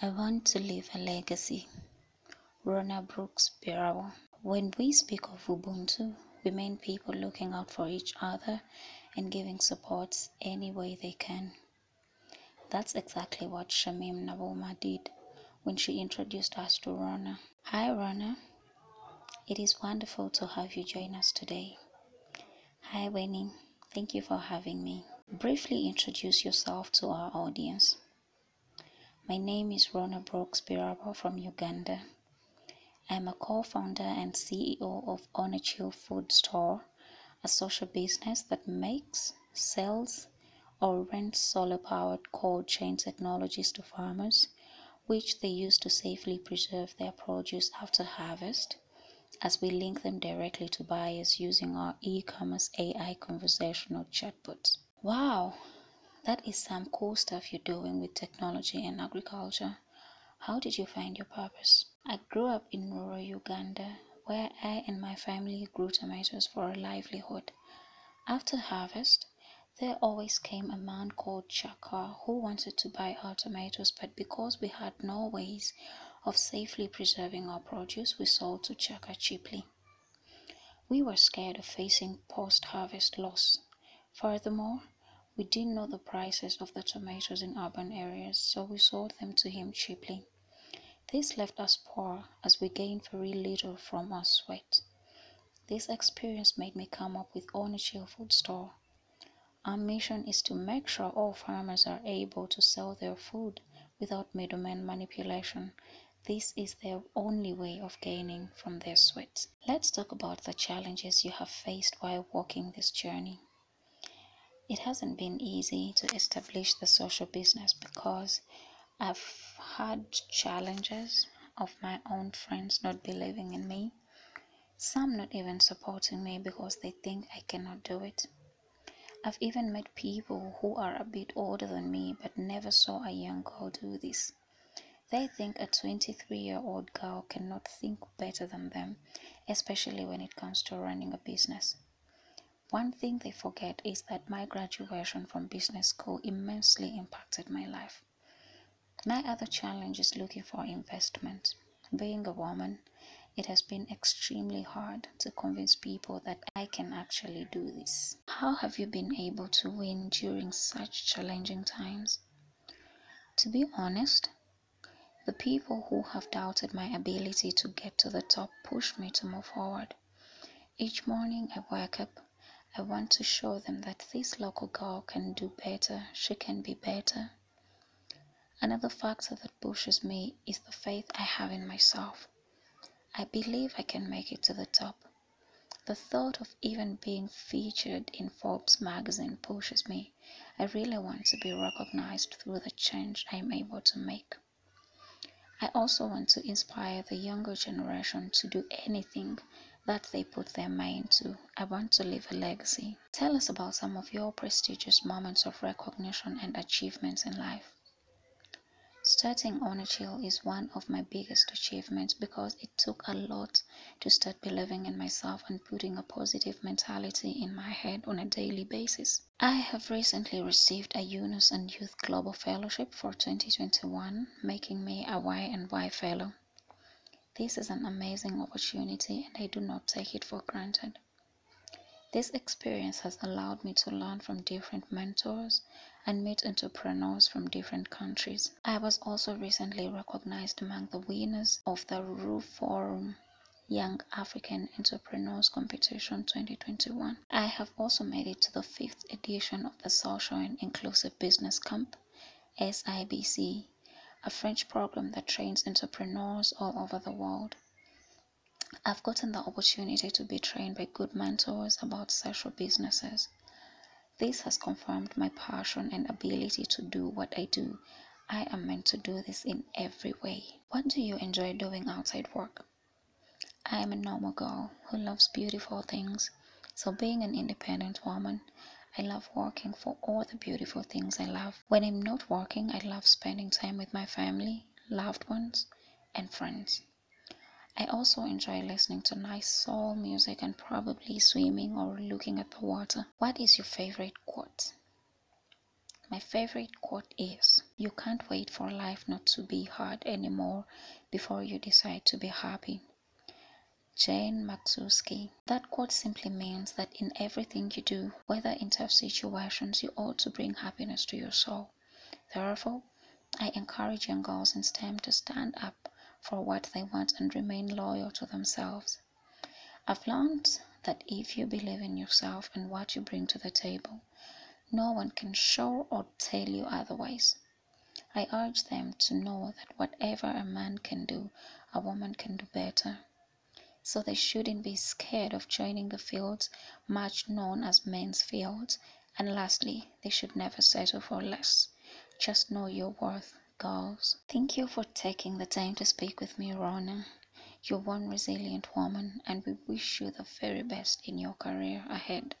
I want to leave a legacy. Rona Brooks Birabwa. When we speak of Ubuntu, we mean people looking out for each other and giving support any way they can. That's exactly what Shamim Naboma did when she introduced us to Rona. Hi, Rona. It is wonderful to have you join us today. Hi, Winnie. Thank you for having me. Briefly introduce yourself to our audience. My name is Rona Brooks Birabwa from Uganda. I'm a co-founder and CEO of Onachill Food Store, a social business that makes, sells, or rents solar-powered cold chain technologies to farmers, which they use to safely preserve their produce after harvest, as we link them directly to buyers using our e-commerce AI conversational chatbots. Wow, that is some cool stuff you're doing with technology and agriculture. How did you find your purpose? I grew up in rural Uganda where I and my family grew tomatoes for a livelihood. After harvest, there always came a man called Chaka who wanted to buy our tomatoes, but because we had no ways of safely preserving our produce, we sold to Chaka cheaply. We were scared of facing post harvest loss. Furthermore, we didn't know the prices of the tomatoes in urban areas, so we sold them to him cheaply. This left us poor as we gained very little from our sweat. This experience made me come up with Onachill Food Store. Our mission is to make sure all farmers are able to sell their food without middleman manipulation. This is their only way of gaining from their sweat. Let's talk about the challenges you have faced while walking this journey. It hasn't been easy to establish the social business because I've had challenges of my own friends not believing in me, some not even supporting me because they think I cannot do it. I've even met people who are a bit older than me but never saw a young girl do this. They think a 23 year old girl cannot think better than them, especially when it comes to running a business. One thing they forget is that my graduation from business school immensely impacted my life. My other challenge is looking for investment. Being a woman, it has been extremely hard to convince people that I can actually do this. How have you been able to win during such challenging times? To be honest, the people who have doubted my ability to get to the top push me to move forward. Each morning I wake up I want to show them that this local girl can do better, she can be better. Another factor that pushes me is the faith I have in myself. I believe I can make it to the top. The thought of even being featured in Forbes magazine pushes me. I really want to be recognized through the change I'm able to make. I also want to inspire the younger generation to do anything that they put their mind to. I want to leave a legacy. Tell us about some of your prestigious moments of recognition and achievements in life. Starting Onachill is one of my biggest achievements because it took a lot to start believing in myself and putting a positive mentality in my head on a daily basis. I have recently received a Yunus and Youth Global Fellowship for 2021, making me a Y and Y Fellow. This is an amazing opportunity and I do not take it for granted. This experience has allowed me to learn from different mentors and meet entrepreneurs from different countries. I was also recently recognized among the winners of the RU Forum Young African Entrepreneurs Competition 2021. I have also made it to the fifth edition of the Social and Inclusive Business Camp, SIBC, a French program that trains entrepreneurs all over the world. I've gotten the opportunity to be trained by good mentors about social businesses. This has confirmed my passion and ability to do what I do. I am meant to do this in every way. What do you enjoy doing outside work? I am a normal girl who loves beautiful things. So, being an independent woman, I love working for all the beautiful things I love. When I'm not working, I love spending time with my family, loved ones, and friends. I also enjoy listening to nice soul music and probably swimming or looking at the water. What is your favorite quote? My favorite quote is You can't wait for life not to be hard anymore before you decide to be happy. Jane Marczewski. That quote simply means that in everything you do, whether in tough situations, you ought to bring happiness to your soul. Therefore, I encourage young girls in STEM to stand up for what they want and remain loyal to themselves. I've learned that if you believe in yourself and what you bring to the table, no one can show or tell you otherwise. I urge them to know that whatever a man can do, a woman can do better. So they shouldn't be scared of joining the fields much known as men's fields. And lastly, they should never settle for less. Just know your worth, girls. Thank you for taking the time to speak with me, Rona. You're one resilient woman, and we wish you the very best in your career ahead.